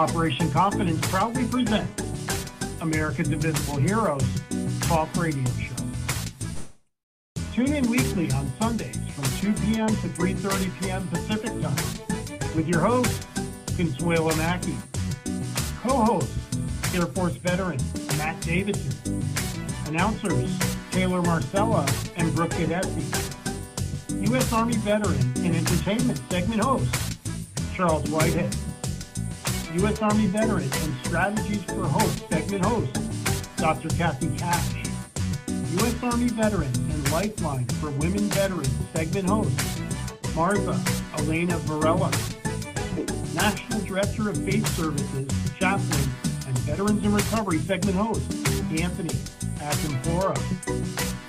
Operation Confidence proudly presents America's Invisible Heroes Talk Radio Show. Tune in weekly on Sundays from 2 p.m. to 3.30 p.m. Pacific Time with your host, Consuelo Mackey. Co-host, Air Force veteran Matt Davidson. Announcers, Taylor Marcella and Brooke Gadesi. U.S. Army veteran and entertainment segment host, Charles Whitehead. U.S. Army veteran and Strategies for Hope segment host, Dr. Kathy Cash. U.S. Army veteran and Lifeline for Women Veterans segment host, Martha Elena Varela. National Director of Faith Services, Chaplain, and Veterans in Recovery segment host, Anthony Acampora.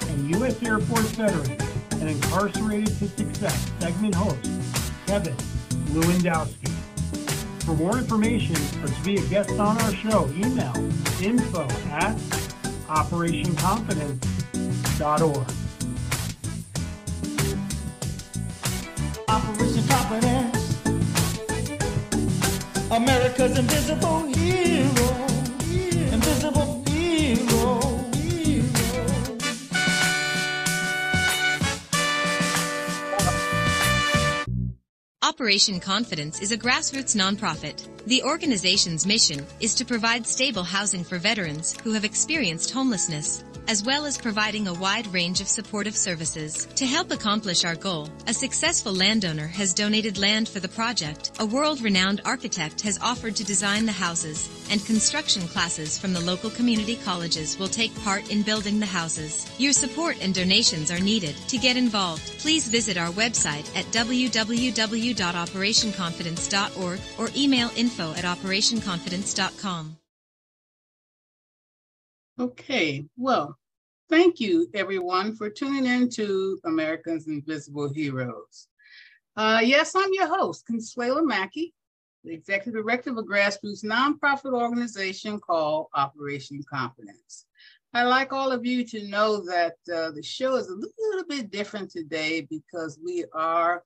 And U.S. Air Force veteran and Incarcerated to Success segment host, Kevin Lewandowski. For more information or to be a guest on our show, email info at operationconfidence.org. Operation Confidence, America's invisible hero, Operation Confidence is a grassroots nonprofit. The organization's mission is to provide stable housing for veterans who have experienced homelessness, as well as providing a wide range of supportive services. To help accomplish our goal, a successful landowner has donated land for the project, a world-renowned architect has offered to design the houses, and construction classes from the local community colleges will take part in building the houses. Your support and donations are needed. To get involved, please visit our website at www.operationconfidence.org or email info at operationconfidence.com. Okay, well, thank you everyone for tuning in to Americans Invisible Heroes. Uh, yes, I'm your host, Consuelo Mackey, the executive director of a grassroots nonprofit organization called Operation Confidence. I'd like all of you to know that uh, the show is a little bit different today because we are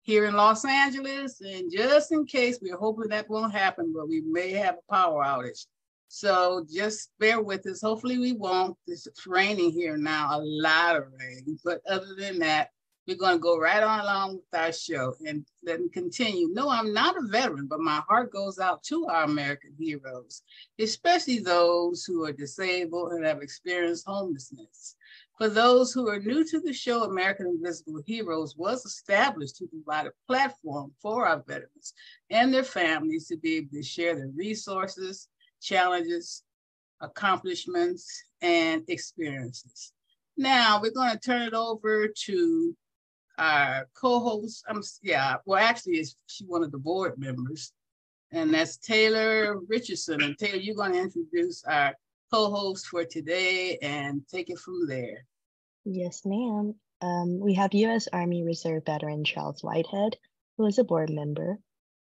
here in Los Angeles, and just in case, we're hoping that won't happen, but we may have a power outage. So just bear with us. Hopefully we won't. It's raining here now, a lot of rain. But other than that, we're going to go right on along with our show and then continue. No, I'm not a veteran, but my heart goes out to our American heroes, especially those who are disabled and have experienced homelessness. For those who are new to the show, American Invisible Heroes was established to provide a platform for our veterans and their families to be able to share their resources, challenges, accomplishments, and experiences. Now we're going to turn it over to our co-host. Um, yeah, well, actually, it's she one of the board members, and that's Taylor Richardson. And Taylor, you're going to introduce our co-host for today and take it from there. Yes, ma'am. Um, we have U.S. Army Reserve veteran Charles Whitehead, who is a board member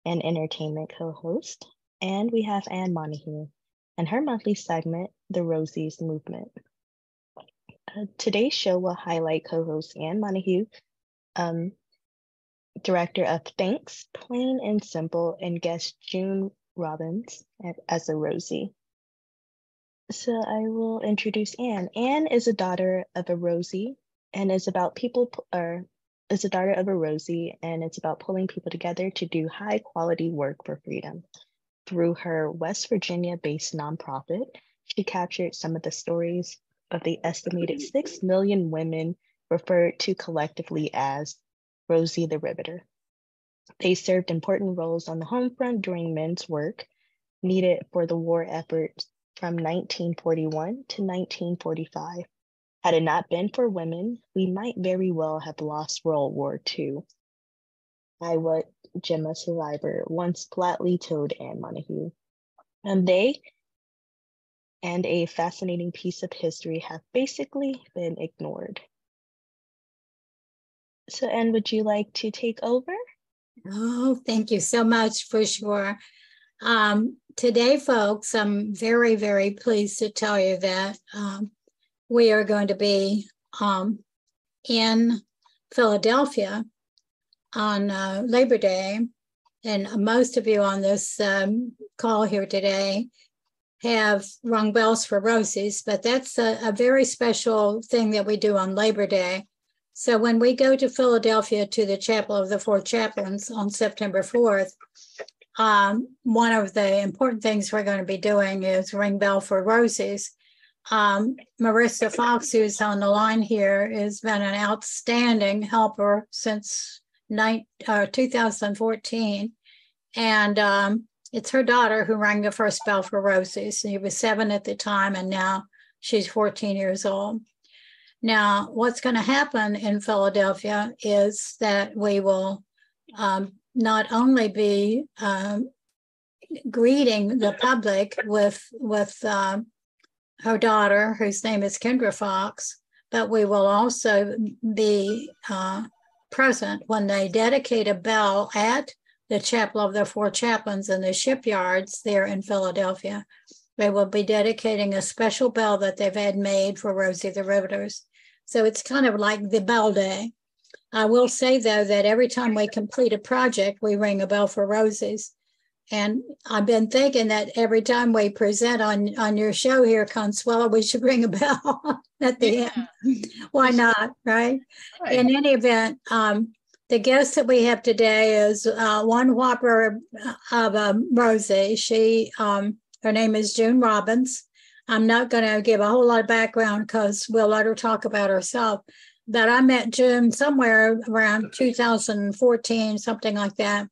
and entertainment co-host, and we have Anne Montague and her monthly segment, The Rosies Movement. Uh, today's show will highlight co-host Anne Montague, um, director of Thanks, Plain and Simple, and guest June Robbins as a Rosie. So I will introduce Anne. Anne is a daughter of a Rosie and is about people or is a daughter of a Rosie and it's about pulling people together to do high quality work for freedom. Through her West Virginia based nonprofit, she captured some of the stories of the estimated 6 million women referred to collectively as Rosie the Riveter. They served important roles on the home front during men's work needed for the war effort from 1941 to 1945. Had it not been for women, we might very well have lost World War II. Iowa Gemma survivor once flatly told Anne Montague. And they and a fascinating piece of history have basically been ignored. So, Anne, would you like to take over? Oh, thank you so much for sure. Um, today, folks, I'm very, very pleased to tell you that um, we are going to be um, in Philadelphia on uh, Labor Day and most of you on this um, call here today have rung bells for Rosies, but that's a, a, very special thing that we do on Labor Day. So when we go to Philadelphia to the Chapel of the Four Chaplains on September 4th, um, one of the important things we're going to be doing is ring bell for Rosies. Um, Marissa Fox, who's on the line here, has been an outstanding helper since uh, 2014. And um, it's her daughter who rang the first bell for Rosies. She was seven at the time, and now she's 14 years old. Now, what's going to happen in Philadelphia is that we will um, not only be um, greeting the public with with um, her daughter, whose name is Kendra Fox, but we will also be uh, present when they dedicate a bell at the Chapel of the Four Chaplains in the shipyards there in Philadelphia. They will be dedicating a special bell that they've had made for Rosie the Riveters. So it's kind of like the bell day. I will say though that every time we complete a project, we ring a bell for Rosie's. And I've been thinking that every time we present on, on your show here, Consuela, we should ring a bell at the yeah. end. Why not, right? right? In any event, um, the guest that we have today is uh, one whopper of um, Rosie. She, um, her name is June Robbins. I'm not going to give a whole lot of background because we'll let her talk about herself. But I met June somewhere around 2014, something like that.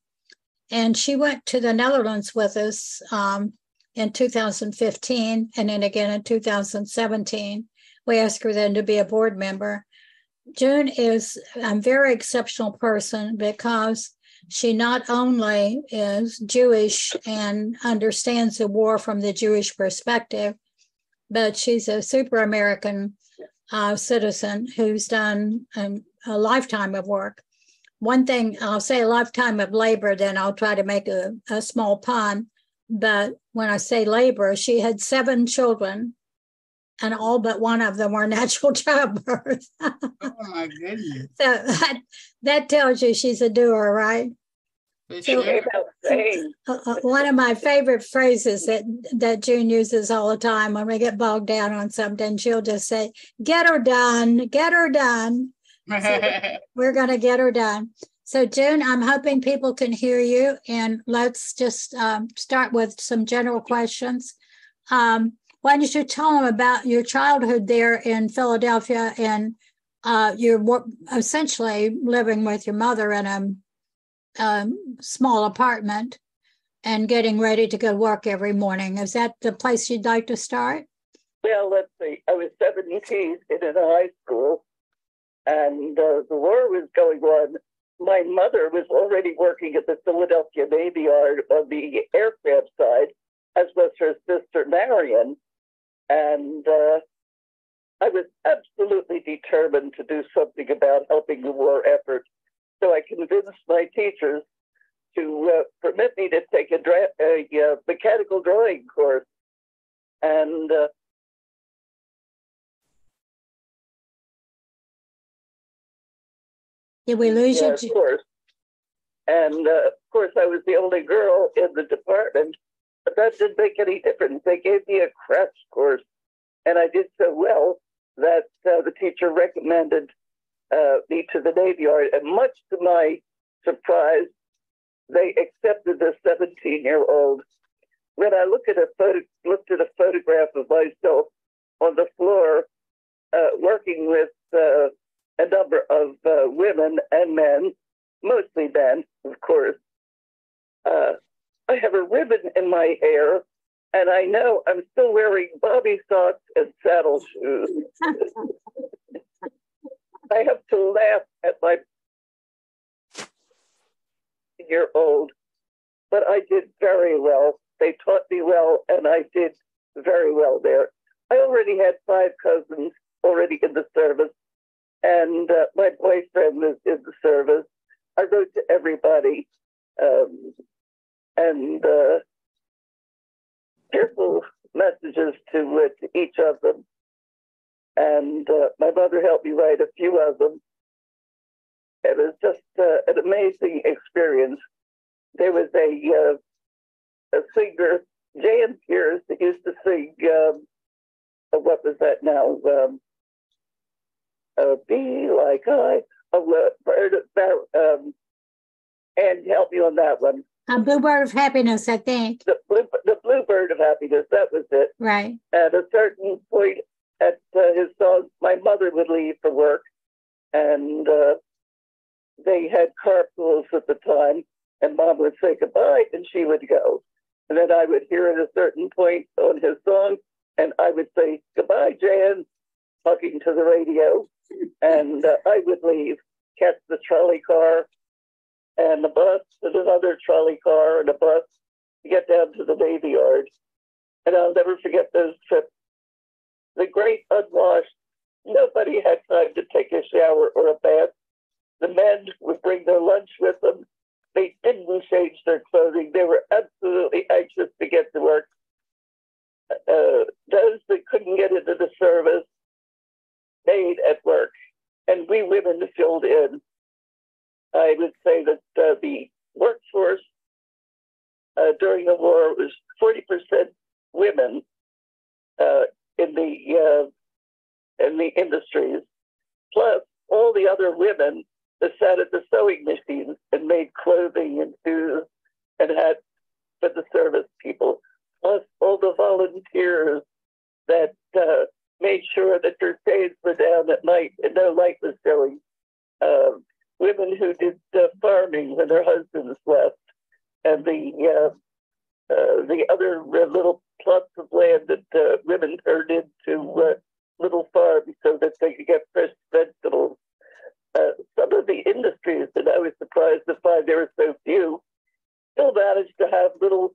And she went to the Netherlands with us um, in 2015 and then again in 2017. We asked her then to be a board member. June is a very exceptional person because she not only is Jewish and understands the war from the Jewish perspective, but she's a super American uh, citizen who's done um, a lifetime of work one thing I'll say a lifetime of labor, then I'll try to make a, a small pun. But when I say labor, she had seven children, and all but one of them were natural childbirth. oh my goodness! So that, that tells you she's a doer, right? So, uh, uh, one of my favorite phrases that that June uses all the time when we get bogged down on something, she'll just say, "Get her done, get her done." So we're going to get her done. So, June, I'm hoping people can hear you, and let's just um, start with some general questions. Um, why don't you tell them about your childhood there in Philadelphia and uh, you're essentially living with your mother in a um, small apartment and getting ready to go work every morning. Is that the place you'd like to start? Well, let's see. I was 17 in a high school and uh, the war was going on. My mother was already working at the Philadelphia Navy Yard on the aircraft side, as was her sister Marion. And uh, I was absolutely determined to do something about helping the war effort. So I convinced my teachers to uh, permit me to take a, dra- a uh, mechanical drawing course. And Did we lose yeah, you? Of course. And uh, of course, I was the only girl in the department, but that didn't make any difference. They gave me a crash course, and I did so well that uh, the teacher recommended uh, me to the Navy Yard. And much to my surprise, they accepted the 17 year old. When I look at a photo, looked at a photograph of myself on the floor uh, working with uh, a number of uh, women and men, mostly men, of course. Uh, I have a ribbon in my hair, and I know I'm still wearing bobby socks and saddle shoes. I have to laugh at my year old, but I did very well. They taught me well, and I did very well there. I already had five cousins already in the service, and uh, my boyfriend is in the service. I wrote to everybody um, and uh, messages to, uh, to each of them. And uh, my mother helped me write a few of them. It was just uh, an amazing experience there was a uh, a singer, Jan Peerce, that used to sing. Um, uh, what was that now? Um, uh, be like I. bird uh, um, and help me on that one. A bluebird of happiness, I think. The blue, the bluebird of happiness. That was it. Right. At a certain point, at uh, his song, my mother would leave for work, and uh, they had carpools at the time, and mom would say goodbye, and she would go. And then I would hear at a certain point on his song, and I would say goodbye, Jan, talking to the radio, and uh, I would leave, catch the trolley car, and the bus, and another trolley car, and a bus to get down to the Navy Yard. And I'll never forget those trips. The great unwashed, nobody had time to take a shower or a bath. The men would bring their lunch with them. They didn't change their clothing. They were absolutely anxious to get to work. Uh, those that couldn't get into the service stayed at work, and we women filled in. I would say that uh, the workforce uh, during the war was 40% women uh, in the uh, in the industries, plus all the other women that sat at the sewing machines and made clothing and shoes and had for the service people, plus all the volunteers that uh, made sure that their shades were down at night and no light was. Um, women who did uh, farming when their husbands left, and the uh, uh, the other uh, little plots of land that uh, women turned into uh, little farms so that they could get fresh vegetables. some of the industries that I was surprised to find there were so few still managed to have little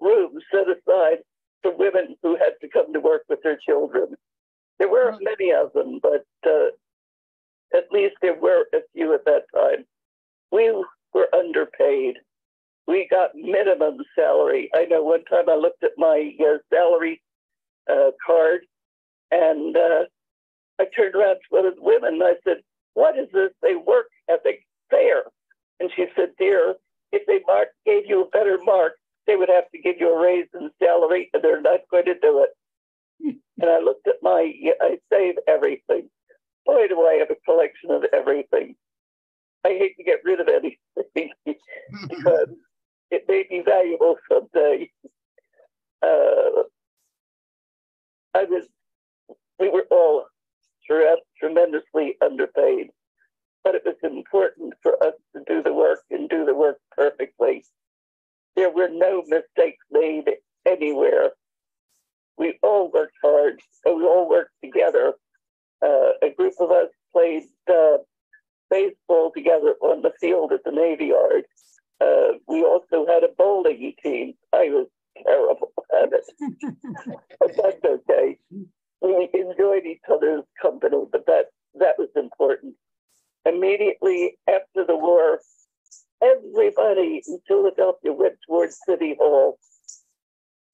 rooms set aside for women who had to come to work with their children. There weren't many of them, but at least there were a few at that time. We were underpaid. We got minimum salary. I know one time I looked at my uh, salary uh, card and uh, I turned around to one of the women and I said, What is this? They work at ethic fair. And she said, Dear, if they mark, gave you a better mark, they would have to give you a raise in salary, and they're not going to do it. and I looked at my, I saved everything boy, do I have a collection of everything. I hate to get rid of anything because it may be valuable someday. Uh, I was, we were all tremendously underpaid, but it was important for us to do the work and do the work perfectly. There were no mistakes made anywhere. We all worked hard and we all worked together uh, a group of us played uh, baseball together on the field at the Navy Yard. Uh, we also had a bowling team. I was terrible at it, but that's okay. We enjoyed each other's company, but that that was important. Immediately after the war, everybody in Philadelphia went towards City Hall,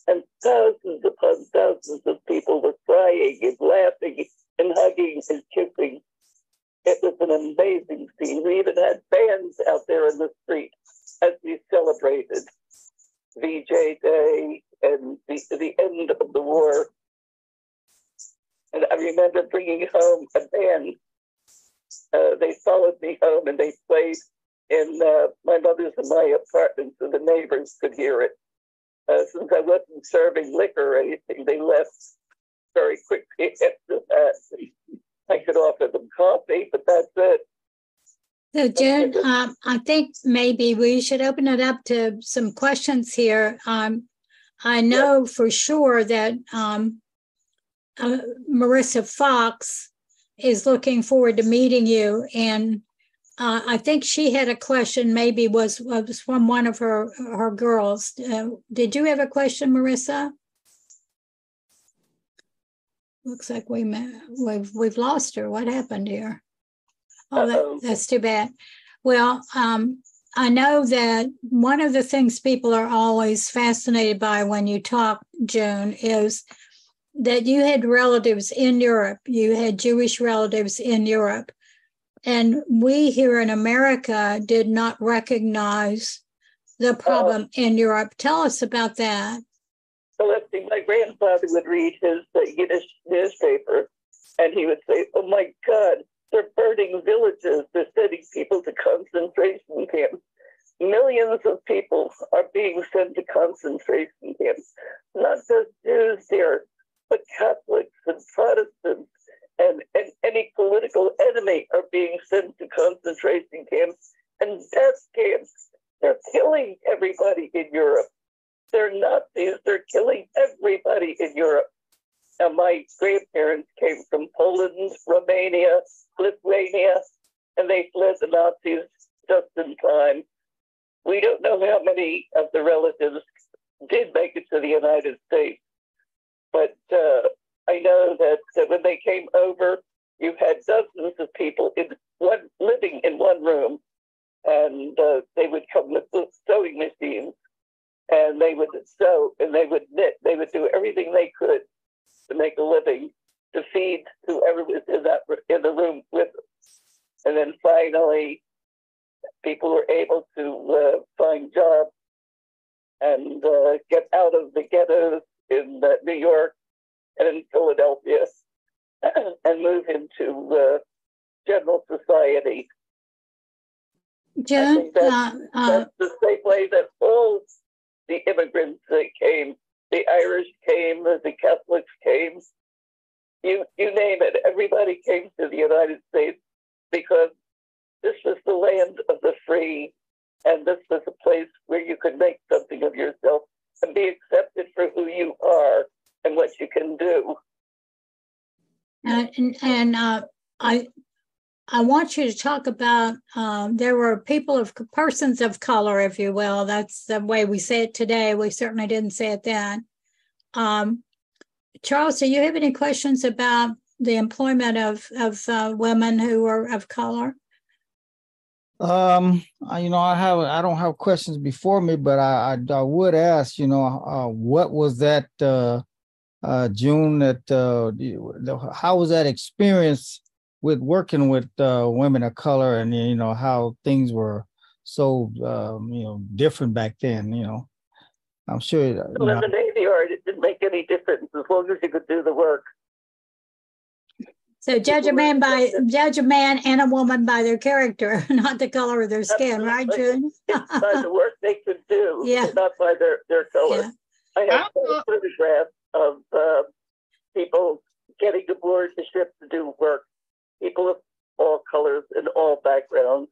and thousands upon thousands of people were crying and laughing and hugging and kissing. It was an amazing scene. We even had bands out there in the street as we celebrated VJ Day and the, the end of the war. And I remember bringing home a band. Uh, they followed me home and they played in uh, my mother's and my apartment so the neighbors could hear it. Uh, since I wasn't serving liquor or anything, they left very quickly after that. I could offer them coffee, but that's it. So, June, um, I think maybe we should open it up to some questions here. Um, I know for sure that um, uh, Marissa Fox is looking forward to meeting you, and uh, I think she had a question. Maybe was was from one of her her girls. Uh, did you have a question, Marissa? Looks like we we've we've lost her. What happened here? Oh, that, that's too bad. Well, um, I know that one of the things people are always fascinated by when you talk, June, is that you had relatives in Europe. You had Jewish relatives in Europe. And we here in America did not recognize the problem in Europe. Tell us about that. So let's see, my grandfather would read his uh, Yiddish newspaper and he would say, Oh my God, they're burning villages, they're sending people to concentration camps. Millions of people are being sent to concentration camps, not just Jews here, but Catholics and Protestants and, and any political enemy are being sent to concentration camps and death camps. They're killing everybody in Europe. They're Nazis. They're killing everybody in Europe. Now, my grandparents came from Poland, Romania, Lithuania, and they fled the Nazis just in time. We don't know how many of the relatives did make it to the United States, but uh, I know that, that when they came over, you had dozens of people in one living in one room, and uh, they would come with sewing machines, and they would sew and they would knit. They would do everything they could to make a living to feed whoever was in that in the room with them. And then finally, people were able to uh, find jobs and uh, get out of the ghettos in uh, New York and in Philadelphia and move into uh, general society. June, that's, uh, uh, that's the same way that all the immigrants that came, the Irish came, the Catholics came, you you name it. Everybody came to the United States because this was the land of the free, and this was a place where you could make something of yourself and be accepted for who you are and what you can do. and and uh, I I want you to talk about um, there were people of persons of color, if you will. That's the way we say it today. We certainly didn't say it then. Um, Charles, do you have any questions about the employment of of uh, women who are of color? Um, I- you know, I have I don't have questions before me, but I I, I would ask, you know, uh, what was that uh, uh, June that uh, how was that experience with working with uh, women of color, and you know how things were so um, you know different back then. You know, I'm sure. you So in know, the Navy Yard, it didn't make any difference as long as you could do the work. So judge a man by judge a man and a woman by their character, not the color of their skin, right, Absolutely. June? It's by the work they could do, Yeah. not by their, their color. Yeah. I have I thought- photographs of uh, people getting aboard the ship to do work, people of all colors and all backgrounds.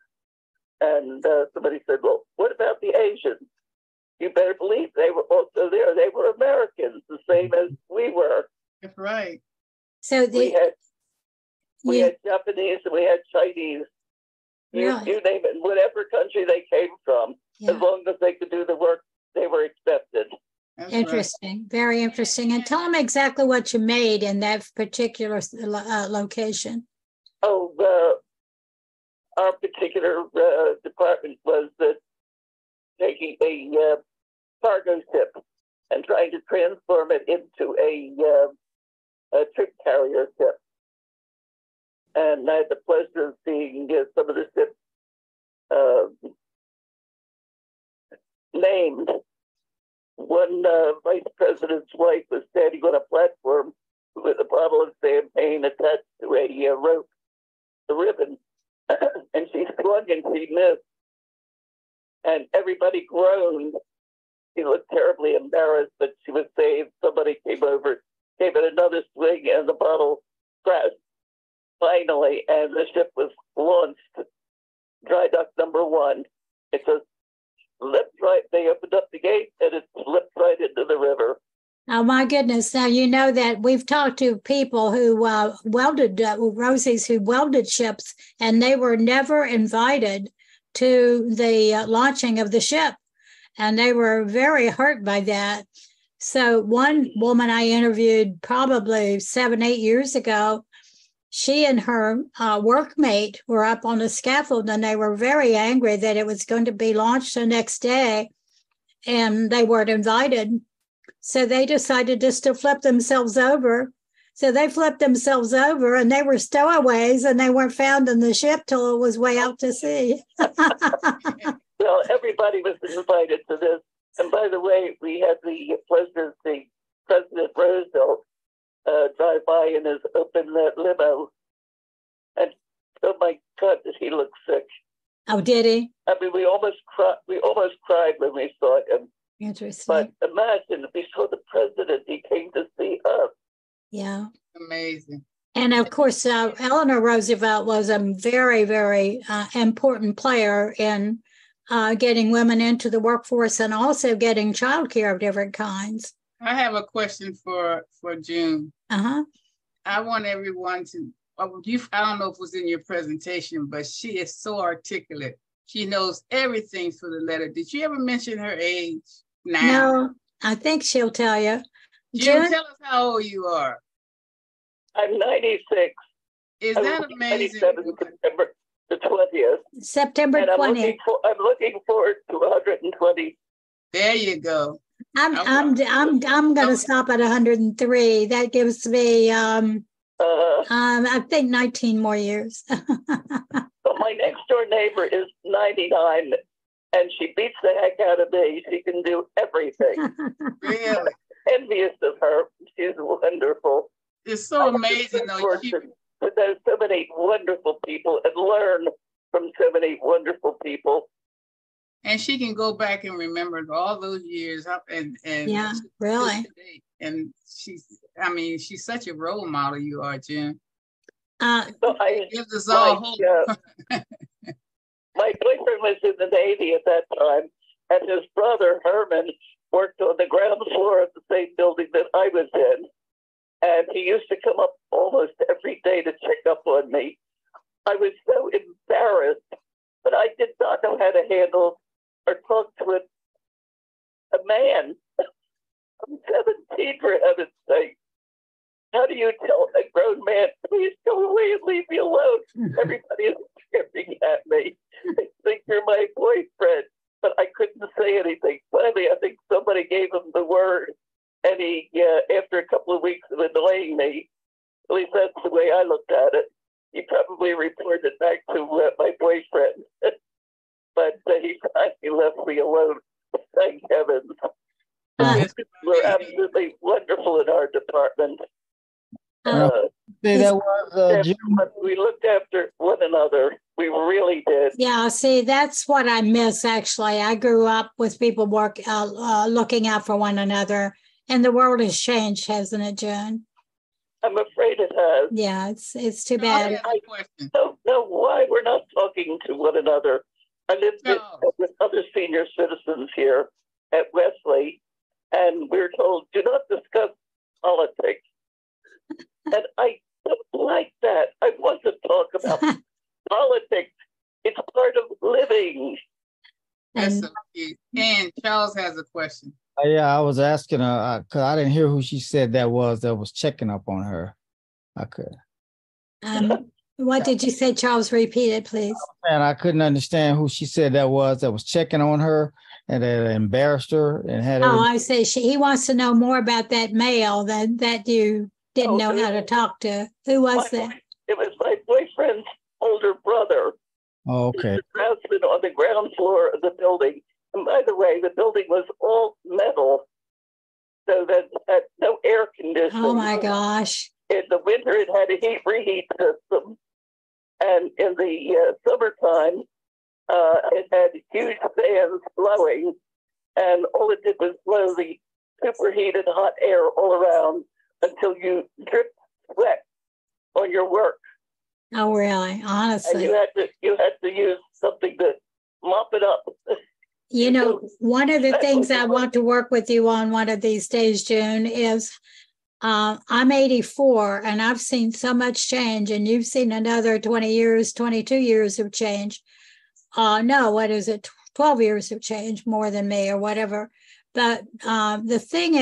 And uh, somebody said, Well, what about the Asians? You better believe they were also there. They were Americans, the same as we were. That's right. So We had we you, had Japanese and we had Chinese. You, Really? you name it, whatever country they came from, as long as they could do the work, they were accepted. That's right. interesting, very interesting. And tell them exactly what you made in that particular uh, location. Oh, uh, our particular uh, department was uh, taking a uh, cargo ship and trying to transform it into a, uh, a trip carrier ship. And I had the pleasure of seeing uh, some of the ships uh, named. One uh, vice president's wife was standing on a platform with a bottle of champagne attached to a uh, rope, the ribbon, and she swung and she missed. And everybody groaned. She looked terribly embarrassed, but she was saved. Somebody came over, gave it another swing, and the bottle crashed finally, and the ship was launched. Dry dock number one. It just slipped right. They opened up the gate, and it slipped right into the river. Oh my goodness! Now you know that we've talked to people who uh, welded uh, Rosie's who welded ships, and they were never invited to the uh, launching of the ship, and they were very hurt by that. So one woman I interviewed probably seven, eight years ago, she and her uh, workmate were up on the scaffold, and they were very angry that it was going to be launched the next day, and they weren't invited. So they decided just to flip themselves over. So they flipped themselves over and they were stowaways and they weren't found in the ship till it was way out to sea. Well, everybody was invited to this. And by the way, we had the pleasure to see President Roosevelt uh, drive by in his open limo. And oh my God, did he look sick? Oh, did he? I mean, we almost cried. We almost cried when we saw him. Interesting. But imagine if we saw the president, he came to see us. yeah. Amazing. And of course, uh, Eleanor Roosevelt was a very, very uh, important player in uh, getting women into the workforce and also getting childcare of different kinds. I have a question for for June. Uh huh. I want everyone to. You, I don't know if it was in your presentation, but she is so articulate. She knows everything for the letter. Did you ever mention her age? Now, No, I think she'll tell you. June, June? tell us how old you are. I'm 96. Is I that was amazing? 97 September the 20th. September And I'm 20th. looking, for, I'm looking forward to 120. There you go. I'm, I'm, I'm, I'm gonna stop at 103. That gives me, um, Uh, um, I think 19 more years. but my next door neighbor is 99, and she beats the heck out of me. She can do everything. Really, Envious of her. She's wonderful. it's so amazing though. She, Fortunate to know so many wonderful people and learn from so many wonderful people. and she can go back and remember all those years up and and Yeah, really. And she's, I mean, she's such a role model. You are, Jim. Uh, So I, Gives us all hope. Uh, my boyfriend was in the Navy at that time, and his brother Herman worked on the ground floor of the same building that I was in. And he used to come up almost every day to check up on me. I was so embarrassed, but I did not know how to handle or talk to a, a man. I'm 17 for heaven's sake. How do you tell a grown man, please go away and leave me alone? Everybody is staring at me. They think you're my boyfriend, but I couldn't say anything. Finally, I think somebody gave him the word, and he, uh, after a couple of weeks of annoying me, at least that's the way I looked at it. He probably reported back to uh, my boyfriend, but uh, he finally left me alone. Thank heavens. Uh, We're absolutely wonderful in our department. uh, Uh, that was uh, and we looked after one another. We really did. Yeah, see, that's what I miss actually. I grew up with people work uh, uh, looking out for one another, and the world has changed, hasn't it, June? I'm afraid it has. Yeah, it's it's too bad. have a question. don't know why we're not talking to one another. I live with, No. with other senior citizens here at Wesley, and we're told do not discuss politics. and I don't like that. I want to talk about politics. It's part of living. That's And. And Charles has a question. Uh, yeah, I was asking her because I didn't hear who she said that was that was checking up on her. I could, um, what did you say, Charles? Repeat it, please. and I couldn't understand who she said that was that was checking on her and that embarrassed her and had her. Oh, I say she. He wants to know more about that male that that you didn't Oh, know how to talk to. Who was My that? It was my boyfriend's older brother. Oh, okay. draftsman on the ground floor of the building. And by the way, the building was all metal, so that had no air conditioning. Oh my gosh! In the winter, it had a heat reheat system, and in the uh, summertime, uh, it had huge fans blowing, and all it did was blow the superheated hot air all around until you dripped sweat on your work Oh really? and Honestly, you had to you had to use something to mop it up. You know, one of the things I want to work with you on one of these days, June, is uh, I'm 84 and I've seen so much change, and you've seen another 20 years, 22 years of change. Uh, no, what is it? 12 years of change more than me or whatever. But um, the thing